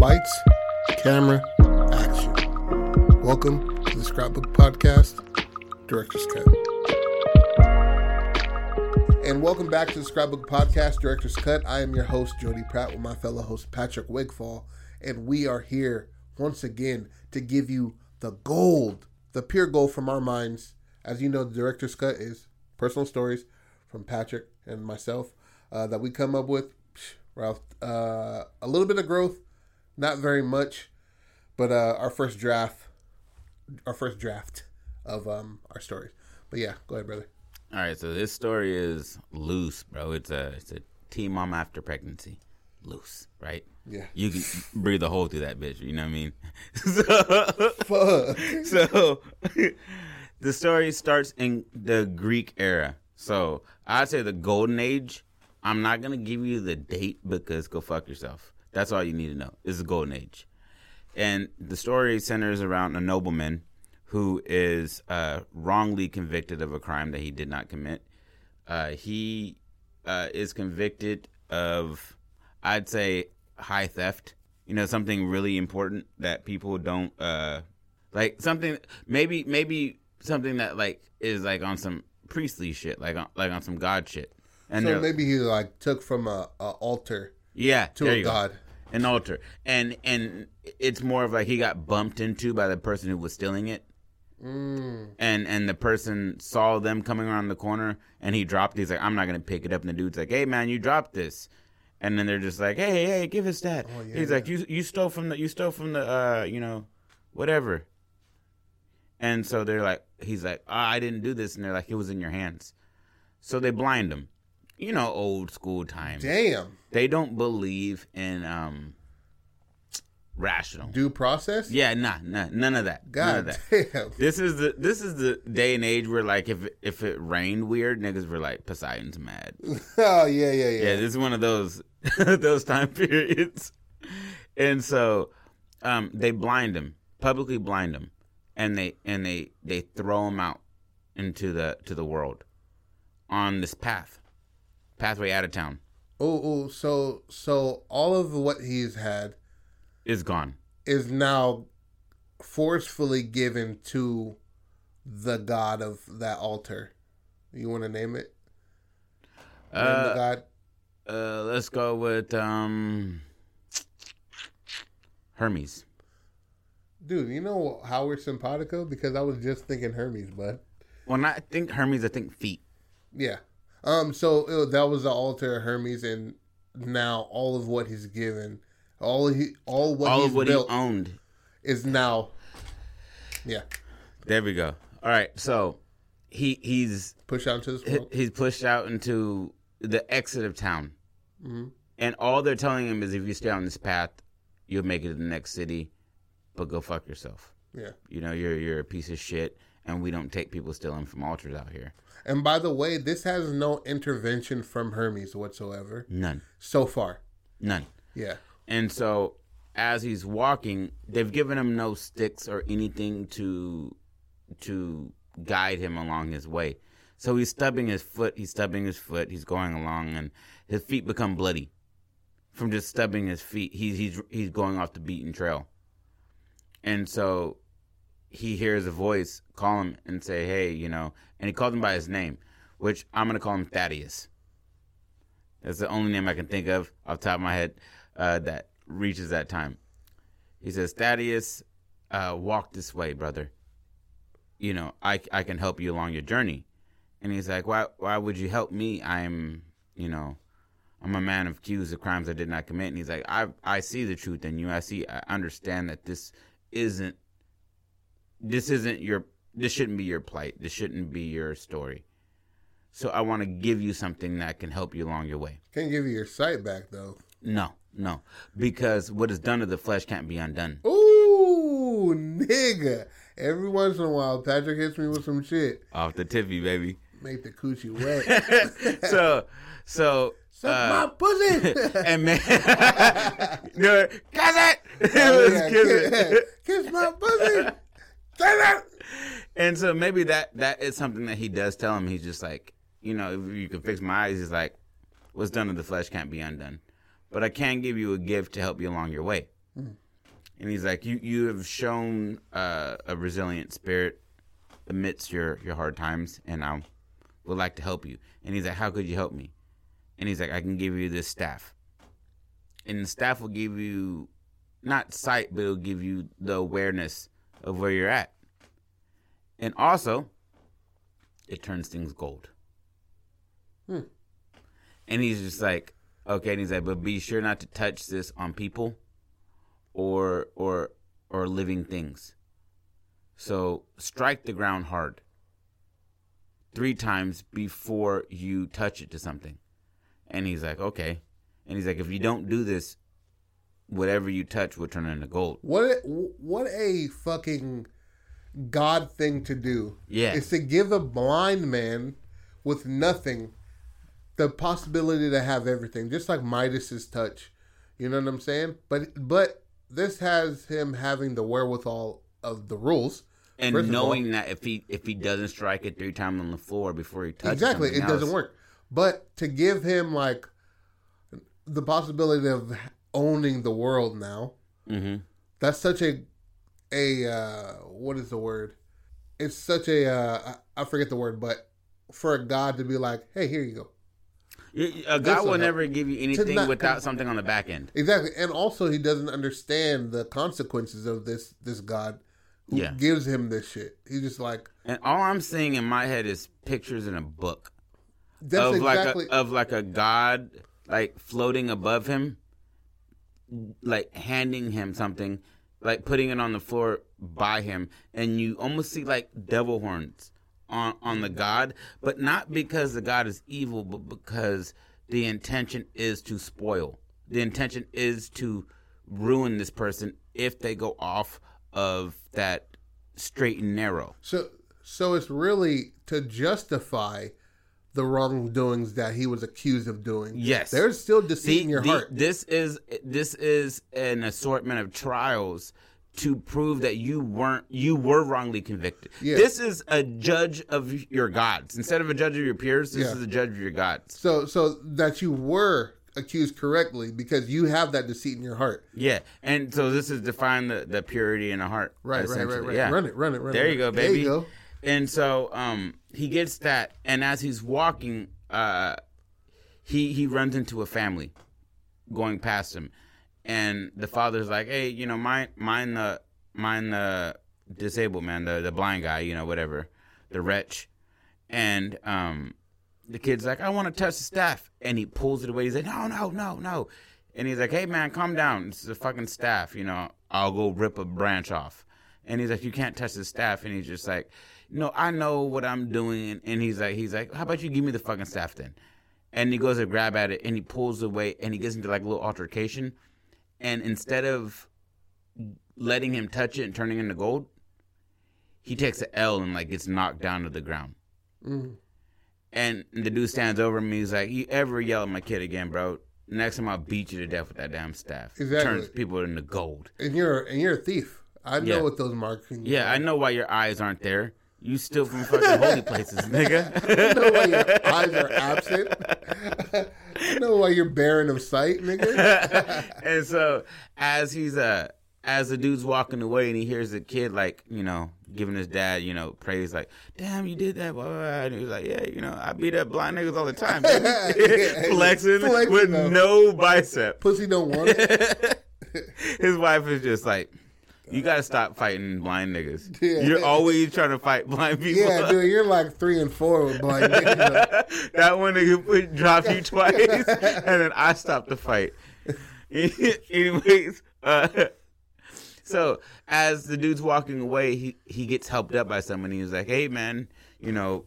Lights, camera, action. Welcome to the Scrapbook Podcast, Director's Cut. And welcome back to the Scrapbook Podcast, Director's Cut. I am your host, Jody Pratt, with my fellow host, Patrick Wigfall. And we are here once again to give you the gold, the pure gold from our minds. As you know, the Director's Cut is personal stories from Patrick and myself uh, that we come up with. Ralph, uh, a little bit of growth, not very much, but uh, our first draft, our first draft of um, our stories. But yeah, go ahead, brother. All right, so this story is loose, bro. It's a it's a teen mom after pregnancy, loose, right? Yeah. You can breathe a hole through that bitch. You know what I mean? so, so the story starts in the Greek era. So I'd say the golden age. I'm not gonna give you the date because go fuck yourself. That's all you need to know. Is the golden age, and the story centers around a nobleman who is uh, wrongly convicted of a crime that he did not commit. Uh, he uh, is convicted of, I'd say, high theft. You know, something really important that people don't uh, like. Something maybe maybe something that like is like on some priestly shit, like on, like on some god shit. And So maybe he like took from a, a altar yeah to a you go god. An altar. And and it's more of like he got bumped into by the person who was stealing it. Mm. and and the person saw them coming around the corner and he dropped it. he's like i'm not gonna pick it up. And the dude's like hey man you dropped this. And then they're just like hey hey give us that. Oh, yeah, he's like you you stole from the you stole from the uh you know whatever. And so they're like he's like oh, i didn't do this. And they're like it was in your hands. So they blind him. You know old school times. Damn. They don't believe in um rational. Due process? Yeah, nah, nah, none of that. none of that. damn. This is the this is the day and age where like if if it rained weird, niggas were like Poseidon's mad. oh, yeah, yeah, yeah. Yeah, this is one of those those time periods. And so um they blind him, publicly blind him, and they and they they throw him out into the to the world on this path. Pathway out of town Oh, oh, so so all of what he's had is gone. is now forcefully given to the god of that altar. You want to name it? Name the Uh, god. Uh, let's go with um Hermes. Dude, you know how we're Simpatico? Because I was just thinking Hermes, bud. Well, not I think Hermes. I think feet. Yeah. Um. So it, that was the altar of Hermes, and now all of what he's given, all he, all what All he's what built he owned. is now. Yeah. There we go. All right, so he he's pushed out into this world. he's pushed out into the exit of town, hmm and all they're telling him is if you stay on this path, you'll make it to the next city, but go fuck yourself. Yeah. You know you're you're a piece of shit, and we don't take people stealing from altars out here. And by the way, this has no intervention from Hermes whatsoever None, so far. none. Yeah. And so as he's walking, they've given him no sticks or anything to to guide him along his way. So he's stubbing his foot, he's stubbing his foot, he's going along and his feet become bloody from just stubbing his feet. He's he's he's going off the beaten trail. And so he hears a voice call him and say, "Hey, you know," and he calls him by his name, which I'm to call him Thaddeus. That's the only name I can think of off top of my head uh, that reaches that time. He says, Thaddeus, uh, walk this way, brother. You know, I, I can help you along your journey. And he's like, why, why would you help me? I'm, you know, I'm a man accused of crimes I did not commit. And he's like, I, I see the truth in you. I see, I understand that this isn't, this isn't your, this shouldn't be your plight. This shouldn't be your story. So I want to give you something that can help you along your way. Can't give you your sight back though. No, no, because what is done to the flesh can't be undone. Ooh, nigga. Every once in a while, Patrick hits me with some shit. Off the tippy, baby. Make the coochie wet. so, so, Suck uh, my pussy. and man, no, kiss it, Oh, yeah, kiss kiss, it. kiss my pussy. And so maybe that that is something that he does tell him. He's just like, you know, if you can fix my eyes, he's like, what's done to the flesh can't be undone. But I can give you a gift to help you along your way. And he's like, "You you have shown uh, a resilient spirit amidst your your hard times, and I would like to help you." And he's like, "How could you help me?" And he's like, "I can give you this staff, and the staff will give you not sight, but it'll give you the awareness of where you're at, and also it turns things gold." Hmm. And he's just like, "Okay," and he's like, "But be sure not to touch this on people." or or or living things. So strike the ground hard. Three times before you touch it to something. And he's like, okay. And he's like, if you don't do this, whatever you touch will turn into gold. What a, what a fucking god thing to do. Yeah. Is to give a blind man with nothing the possibility to have everything, just like Midas's touch. You know what I'm saying? But but this has him having the wherewithal of the rules. And knowing that if he if he doesn't strike it three times on the floor before he touches it, exactly, it something doesn't work. But to give him like the possibility of owning the world now, Mhm. that's such a a uh, what is the word? It's such a uh, I forget the word, but for a god to be like, hey, here you go. A God will will never give you anything not- without something on the back end. Exactly, and also he doesn't understand the consequences of this this god who Yeah. gives him this shit. He's just like And all I'm seeing in my head is pictures in a book. that's of exactly like a, of like a god like floating above him, like handing him something, like putting it on the floor by him, and you almost see like devil horns on on the god, but not because the god is evil, but because the intention is to spoil. The intention is to ruin this person if they go off of that straight and narrow. so so it's really to justify the wrongdoings that he was accused of doing. Yes. there's still deceit See, in your the- heart. This is this is an assortment of trials to prove that you weren't you were wrongly convicted. Yeah. This is a judge of your gods instead of a judge of your peers. This Yeah. is a judge of your gods. So so that you were accused correctly because you have that deceit in your heart. Yeah, and so this is define the, the purity in the heart. Right, right, right, right. Yeah. Run it, run it, run it. There you go, There baby. you go. And so um he gets that and as he's walking uh he he runs into a family going past him and the father's like, "Hey, you know, mind mind the mind the disabled man, the the blind guy, you know, whatever, the wretch." And um the kid's like, "I want to touch the staff." And he pulls it away. He's like, "No, no, no, no." And he's like, "Hey man, calm down. This is a fucking staff, you know. I'll go rip a branch off." And he's like, "You can't touch the staff." And he's just like, "No, I know what I'm doing." And he's like, "He's like, how about you give me the fucking staff then?" And he goes to grab at it, and he pulls away, and he gets into like a little altercation. And instead of letting him touch it and turning into gold, he takes an L and like gets knocked down to the ground. Mm. And the dude stands over me. He's like, "You ever yell at my kid again, bro? Next time I'll beat you to death with that damn staff. Exactly. Turns people into gold." And you're and you're a thief. I know Yeah. what those markings. Yeah, I know why your eyes aren't there. You steal from fucking holy places, nigga. I know why your eyes are absent. I know why you're barren of sight, nigga. and so as he's uh as the dude's walking away and he hears the kid like you know giving his dad you know praise like damn you did that blah, blah, blah. and he was like yeah you know I beat up blind niggas all the time flexing, flexing, with no bicep. Pussy don't want it. His wife is just like. You gotta stop fighting blind niggas. Yeah. You're always trying to fight blind people. Yeah, dude, you're like three and four with blind niggas. that one nigga put drop you twice, and then I stopped the fight. Anyways, uh, so as the dude's walking away, he he gets helped up by someone. He was like, "Hey, man, you know,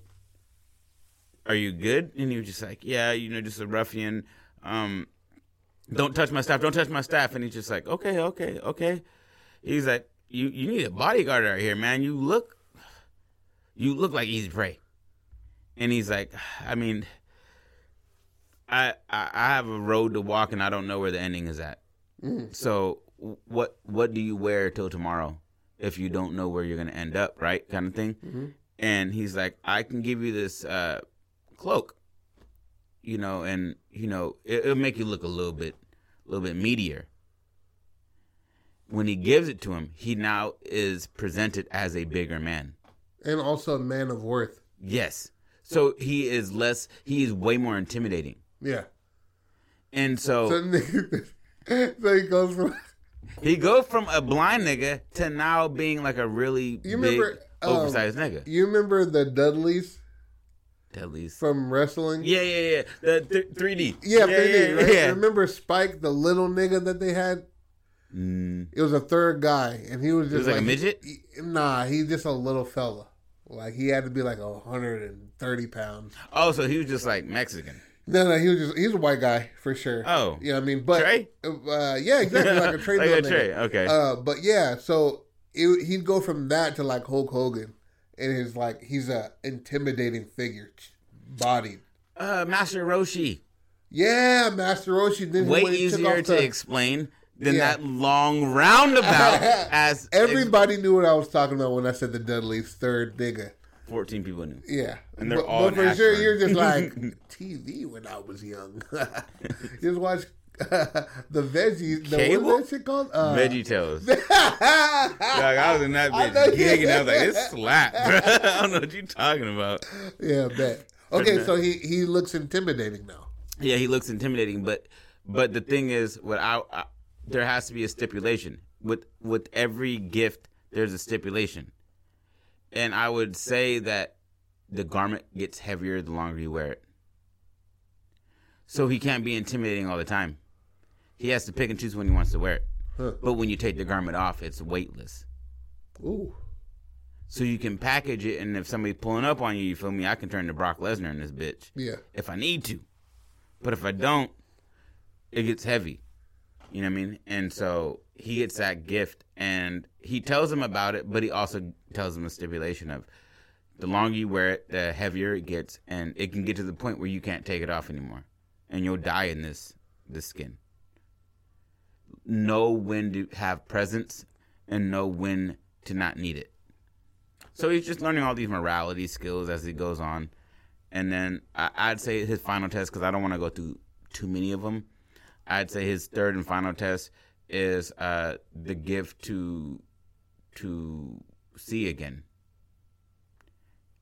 are you good?" And he was just like, "Yeah, you know, just a ruffian. Um, don't touch my staff. Don't touch my staff." And he's just like, "Okay, okay, okay." He's like, "You you need a bodyguard out here, man. You look, you look like easy prey." And he's like, "I mean." I, I I have a road to walk and I don't know where the ending is at. So what what do you wear till tomorrow if you don't know where you're gonna end up, right? Kind of thing. And he's like, I can give you this uh, cloak, you know, and you know it, it'll make you look a little bit a little bit meatier. When he gives it to him, he now is presented as a bigger man. and also a man of worth. Yes. So he is less. He is way more intimidating. Yeah. And so, So, so he goes from he goes from a blind nigga to now being like a really You big, remember, um, oversized nigga. you remember the Dudleys Dudleys from wrestling? Yeah, yeah, yeah. The th- 3D. Yeah, yeah, 3D, yeah, right? yeah. Remember Spike, the little nigga that they had? Mm, It was a third guy, and he was just was like a midget? he- nah, he's just a little fella. Like he had to be like a hundred and thirty pounds. oh, so he was just like Mexican. No, no, he was just he's a white guy for sure. Oh. yeah, I mean, but Trey? uh, yeah, exactly like a Trey. like a. Trey. Okay. Uh, but yeah, so it, he'd go from that to like Hulk Hogan, and it's like he's a intimidating figure, bodied. Uh, Master Roshi. Yeah, Master Roshi. Then Way when he took easier to the- explain than Yeah. that long roundabout as Everybody knew what I was talking about when I said the Dudley's third nigga. 14 people knew. Yeah, And they're but, all but in for sure you're just like TV when I was young. just watch the veggies. The, Cable? What is that shit called? Uh, Veggie Tales. Like, I was in that I bitch know you- gigging. I was like, it's slap. I don't know what you're talking about. yeah, bet. Okay, so he he looks intimidating now. Yeah, he looks intimidating, but but the thing is, what I, I there has to be a stipulation with with every gift. There's a stipulation, and I would say that the garment gets heavier the longer you wear it. So he can't be intimidating all the time. He has to pick and choose when he wants to wear it. Huh. But when you take the garment off, it's weightless. Ooh, So you can package it, and if somebody's pulling up on you, you feel me? I can turn to Brock Lesnar in this bitch yeah, if I need to. But if I don't, it gets heavy. You know what I mean? And so he gets that gift and he tells him about it, but he also tells him a stipulation of the longer you wear it, the heavier it gets, and it can get to the point where you can't take it off anymore. And you'll die in this this skin. Know when to have presence and know when to not need it. So he's just learning all these morality skills as he goes on. And then I, I'd say his final test, because I don't want to go through too many of them. I'd say his third and final test is uh, the gift to to see again,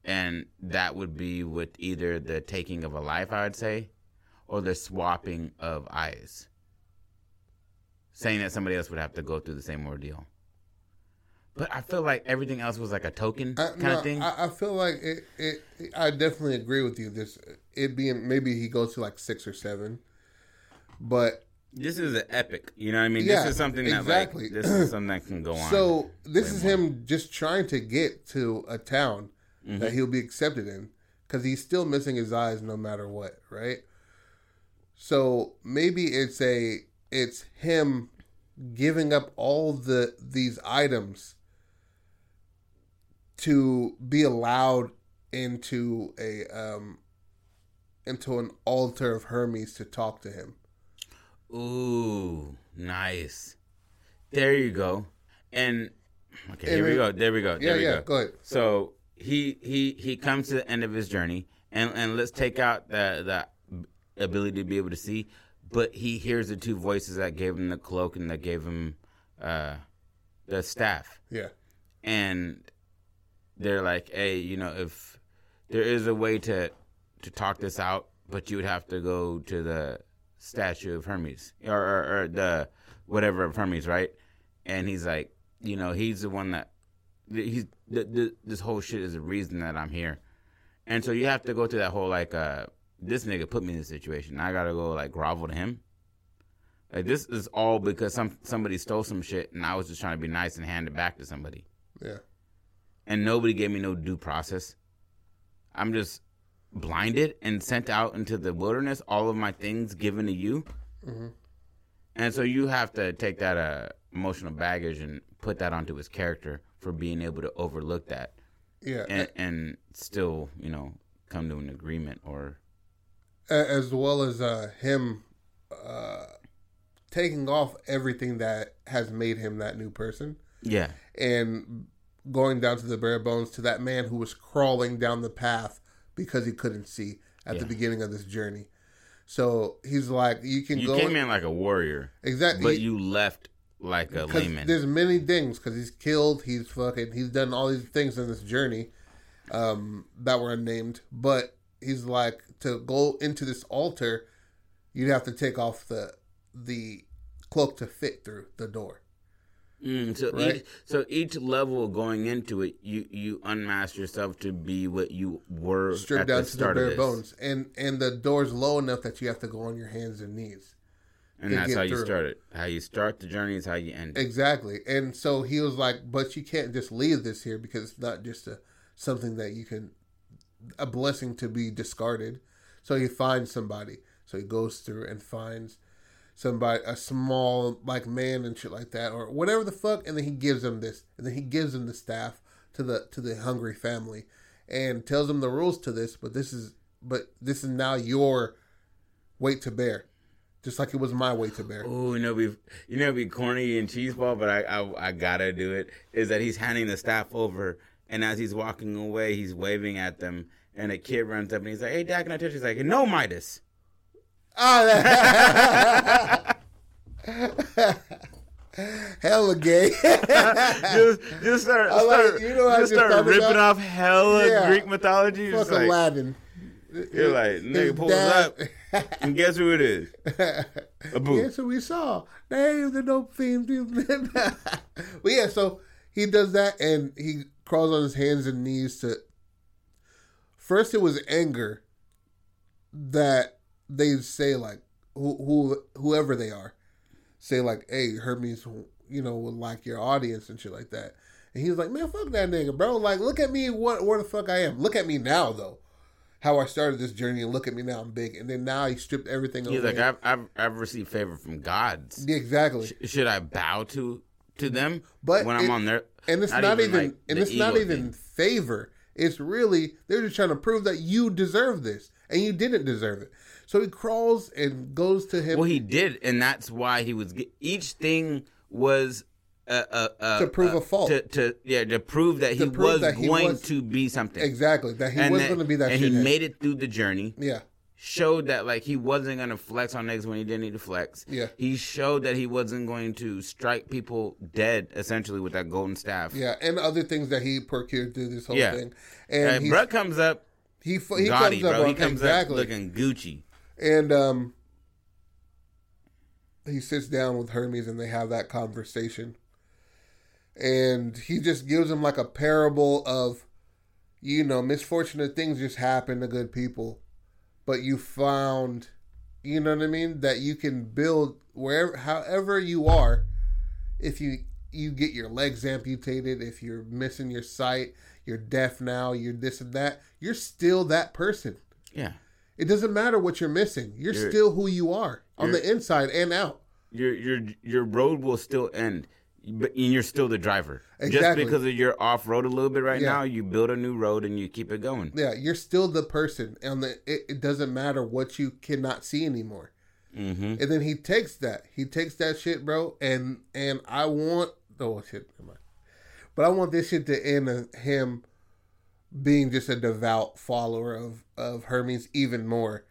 and that would be with either the taking of a life, I would say, or the swapping of eyes. Saying that somebody else would have to go through the same ordeal. But I feel like everything else was like a token I, kind no, of thing. I, I feel like it, it. I definitely agree with you. This it being maybe he goes to like six or seven, but This is an epic. You know what I mean? Yeah, this is something that exactly. like this is something that can go on. So this is more. him just trying to get to a town Mm-hmm. that he'll be accepted in because he's still missing his eyes no matter what, right? So maybe it's a it's him giving up all the these items to be allowed into a um into an altar of Hermes to talk to him. Ooh, nice. There you go. And okay, here we go. There we go. Yeah, There we yeah, go. go ahead. So he he he comes to the end of his journey, and and let's take out the the ability to be able to see, but he hears the two voices that gave him the cloak and that gave him uh the staff. Yeah. and they're like, "Hey, you know, if there is a way to to talk this out, but you would have to go to the statue of Hermes or, or, or the whatever of Hermes, right?" And he's like, "You know, he's the one that he's th- th- this whole shit is the reason that I'm here." And so you have to go through that whole like, uh, this nigga put me in this situation. I gotta go like grovel to him. Like this is all because some somebody stole some shit, and I was just trying to be nice and hand it back to somebody Yeah. and nobody gave me no due process. I'm just blinded and sent out into the wilderness. All of my things given to you, Mhm. and so you have to take that uh, emotional baggage and put that onto his character for being able to overlook that Yeah. and, and still, you know, come to an agreement or as well as uh, him uh, taking off everything that has made him that new person yeah, and going down to the bare bones to that man who was crawling down the path because he couldn't see at the beginning of this journey. So he's like, you can you go came in like a warrior, exactly, but you left like a layman. There's many things because he's killed, he's fucking, he's done all these things in this journey um, that were unnamed. But he's like to go into this altar, you'd have to take off the the cloak to fit through the door. Mm, so Right. each so each level going into it, you you unmask yourself to be what you were stripped at down the to the bare bones, and and the door's low enough that you have to go on your hands and knees. and that's how you through. start it. How you start the journey is how you end. it. Exactly, and so he was like, "But you can't just leave this here because it's not just a something that you can a blessing to be discarded." So he finds somebody. So he goes through and finds somebody, a small like man and shit like that, or whatever the fuck, and then he gives them this, and then he gives them the staff to the to the hungry family, and tells them the rules to this. But this is but this is now your weight to bear, just like it was my weight to bear. Oh, you know, be you know, be corny and cheeseball, but I, I I gotta do it. Is that he's handing the staff over, and as he's walking away, he's waving at them, and a kid runs up and he's like, "Hey, Dad, can I touch?" you?" He's like, "No, Midas." Oh, ah. that- hella gay. just just start, I like- start you know just just start ripping about? off hella Yeah. Greek mythology. Fuck just like, Aladdin. you're like, nigga pulls up, and guess who it is? A boo. Guess what we saw? They the dope fiends. but yeah, so he does that and he crawls on his hands and knees to. First, it was anger that they say like who, who whoever they are, say like, "Hey, Hermes, you know, would like your audience and shit like that." And he's like, "Man, fuck that nigga, bro. Like, look at me, what where the fuck I am. Look at me now, though." How I started this journey, and look at me now, I'm big. And then now he stripped everything He's away. like, I've, I've I've received favor from gods. Yeah, exactly. Sh- Should I bow to to them But when I'm on their? and it's not, even, like, and it's not even thing. favor. It's really they're just trying to prove that you deserve this, and you didn't deserve it. So he crawls and goes to him Well, he did, and that's why he was. Each thing was uh, uh, uh, To prove a fault. To, to yeah, to prove that he prove was that he going was- to be something. exactly that he and was going to be that. and he made it through the journey. yeah, Showed that like he wasn't going to flex on niggas when he didn't need to flex. Yeah. he showed that he wasn't going to strike people dead essentially with that golden staff. yeah, and other things that he procured through this whole Yeah. thing. And And Brett comes up, he he gaudy, comes up bro. He comes exactly, up looking Gucci. And um, he sits down with Hermes, and they have that conversation. And he just gives him like a parable of, you know, misfortunate things just happen to good people, but you found, you know what I mean, that you can build wherever, however you are. If you you get your legs amputated, if you're missing your sight, you're deaf now, you're this and that, you're still that person. Yeah. It doesn't matter what you're missing. You're, You're- still who you are on the inside and out. your your your road will still end, but and you're still the driver. Exactly. Just because of you're off road a little bit right Yeah. now, you build a new road and you keep it going. Yeah, you're still the person, and the it, it doesn't matter what you cannot see anymore. hmm And then he takes that, he takes that shit, bro, and and I want oh shit, but I want this shit to end him being just a devout follower of of Hermes even more,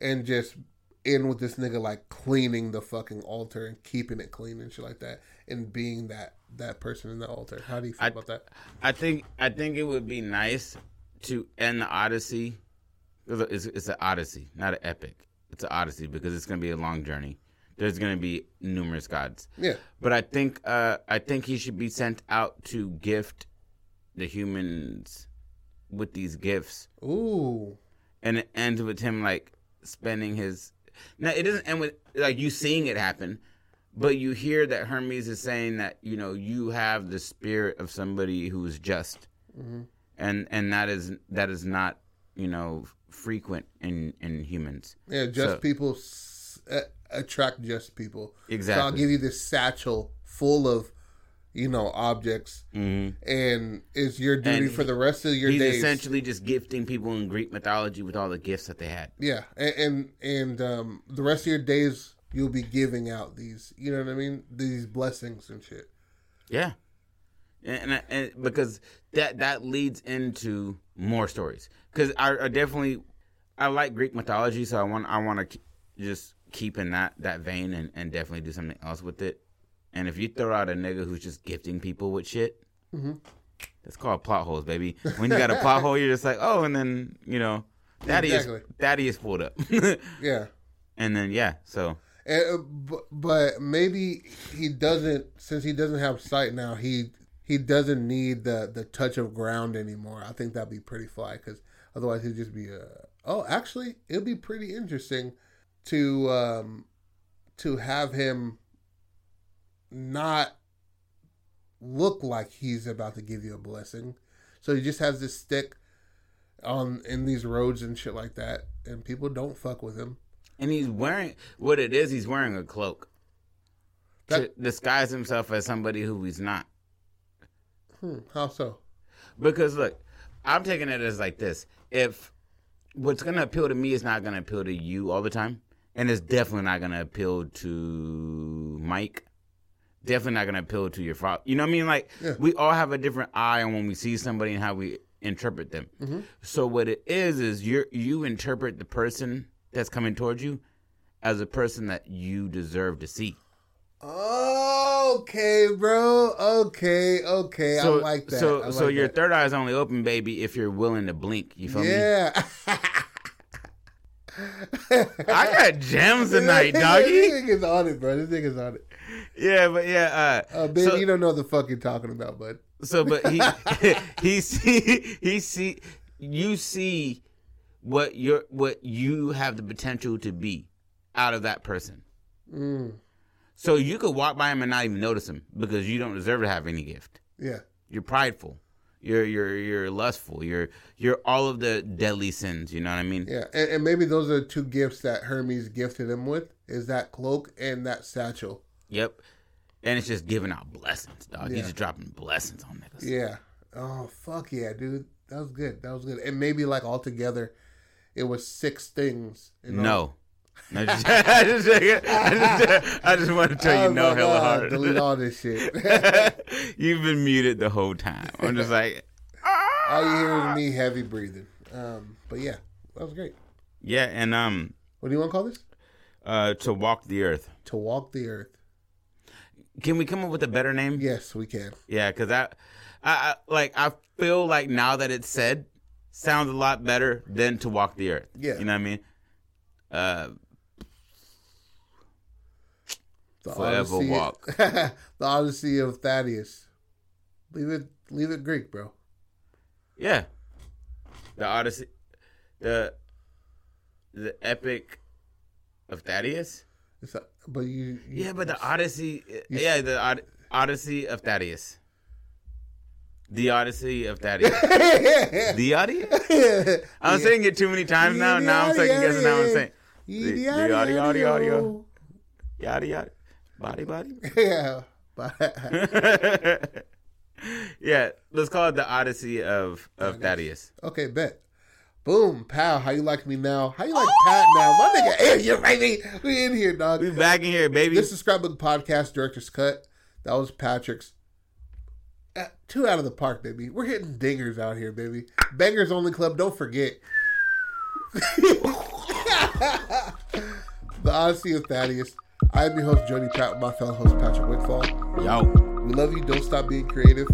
and just in with this nigga like cleaning the fucking altar and keeping it clean and shit like that, and being that that person in the altar. How do you feel I- about that? I think I think it would be nice to end the Odyssey. It's, it's an Odyssey, not an epic. It's an Odyssey because it's going to be a long journey. There's going to be numerous gods. Yeah, But I think uh, I think he should be sent out to gift the humans with these gifts, ooh, and it ends with him like spending his. Now it doesn't end with like you seeing it happen, but you hear that Hermes is saying that you know you have the spirit of somebody who is just, mm-hmm. and and that is that is not you know frequent in in humans. Yeah, just So- people s- attract just people. Exactly. So I'll give you this satchel full of, you know, objects, hmm and it's your duty And for the rest of your days. He's days. essentially just gifting people in Greek mythology with all the gifts that they had. yeah, and and, and um, the rest of your days you'll be giving out these. You know what I mean? These blessings and shit. Yeah, and, and, and because that that leads into more stories. Because I, I definitely I like Greek mythology, so I want I want to just keep in that that vein and, and definitely do something else with it. And if you throw out a nigga who's just gifting people with shit, Mm-hmm. that's called plot holes, baby. When you got a plot hole, you're just like, oh, and then you know, daddy Exactly. is daddy is pulled up, Yeah. and then yeah, so And, uh, but maybe he doesn't since he doesn't have sight now. He he doesn't need the the touch of ground anymore. I think that'd be pretty fly because otherwise he'd just be. Uh, oh, actually, it'd be pretty interesting to um to have him not look like he's about to give you a blessing. So he just has this stick on in these roads and shit like that, and people don't fuck with him. and he's wearing what it is. He's wearing a cloak to disguise himself as somebody who he's not. Hmm, how so? Because look, I'm taking it as like this: if what's gonna appeal to me is not gonna appeal to you all the time, and it's definitely not gonna appeal to Mike. Definitely not gonna appeal to your father. You know what I mean? Like Yeah. we all have a different eye on when we see somebody and how we interpret them. Mm-hmm. So what it is is you you interpret the person that's coming towards you as a person that you deserve to see. Okay, bro. Okay, okay. So I like that. so I so your that. third eye's only open, baby, if you're willing to blink. You feel me? yeah. I got gems tonight, doggy. This nigga's on it, bro. This nigga's on it. Yeah, but yeah, uh, Uh, baby, so, you don't know what the fuck you're talking about, bud. so but he he see he see you see what you're what you have the potential to be out of that person. Mm, So you could walk by him and not even notice him because you don't deserve to have any gift. yeah. You're prideful. You're you're you're lustful. You're you're all of the deadly sins. You know what I mean? Yeah. And, and maybe those are the two gifts that Hermes gifted him with is that cloak and that satchel. Yep. And it's just giving out blessings, dog. He's Yeah. just dropping blessings on niggas. Yeah. Oh, fuck yeah, dude. That was good. That was good. And maybe like altogether, it was six things. you know? No. No, just, I, just, I, just, I just want to tell you was no hella ah, hard. Delete all this shit. You've been muted the whole time. I'm just like, all you hear is me heavy breathing. Um, but yeah, that was great. yeah, and um, What do you want to call this? uh, to walk the earth. To walk the earth. Can we come up with a better name? Yes, we can. Yeah, because I, I, I, like, I feel like now that it's said, sounds a lot better than to walk the earth. Yeah. you know what I mean. Uh, The Forever Odyssey, walk. the Odyssey of Thaddeus. Leave it. Leave it Greek, bro. yeah, the Odyssey, the, the epic of Thaddeus. It's a, but you. you Yeah, but the Odyssey, uh, yeah, the Od- Odyssey of Thaddeus. The Odyssey of Thaddeus. the Odyssey? I'm saying it too many times now. Now I'm second guessing how I'm saying. The, the audio, audio, audio. Yada yada. Body, body. Yeah. Yeah, let's call it the Odyssey of, of Thaddeus. okay, bet. Boom, pal. How you like me now? How you like Pat now? My nigga, hey, you baby. We in here, dog. We back in here, baby. This is Scrapbook Podcast Director's Cut. That was Patrick's. Uh, two out of the park, baby. We're hitting dingers out here, baby. Bangers Only Club. Don't forget. the Odyssey of Thaddeus. I'm your host, Jody Pratt, with my fellow host, Patrick Wickfall. Yo. We love you. Don't stop being creative.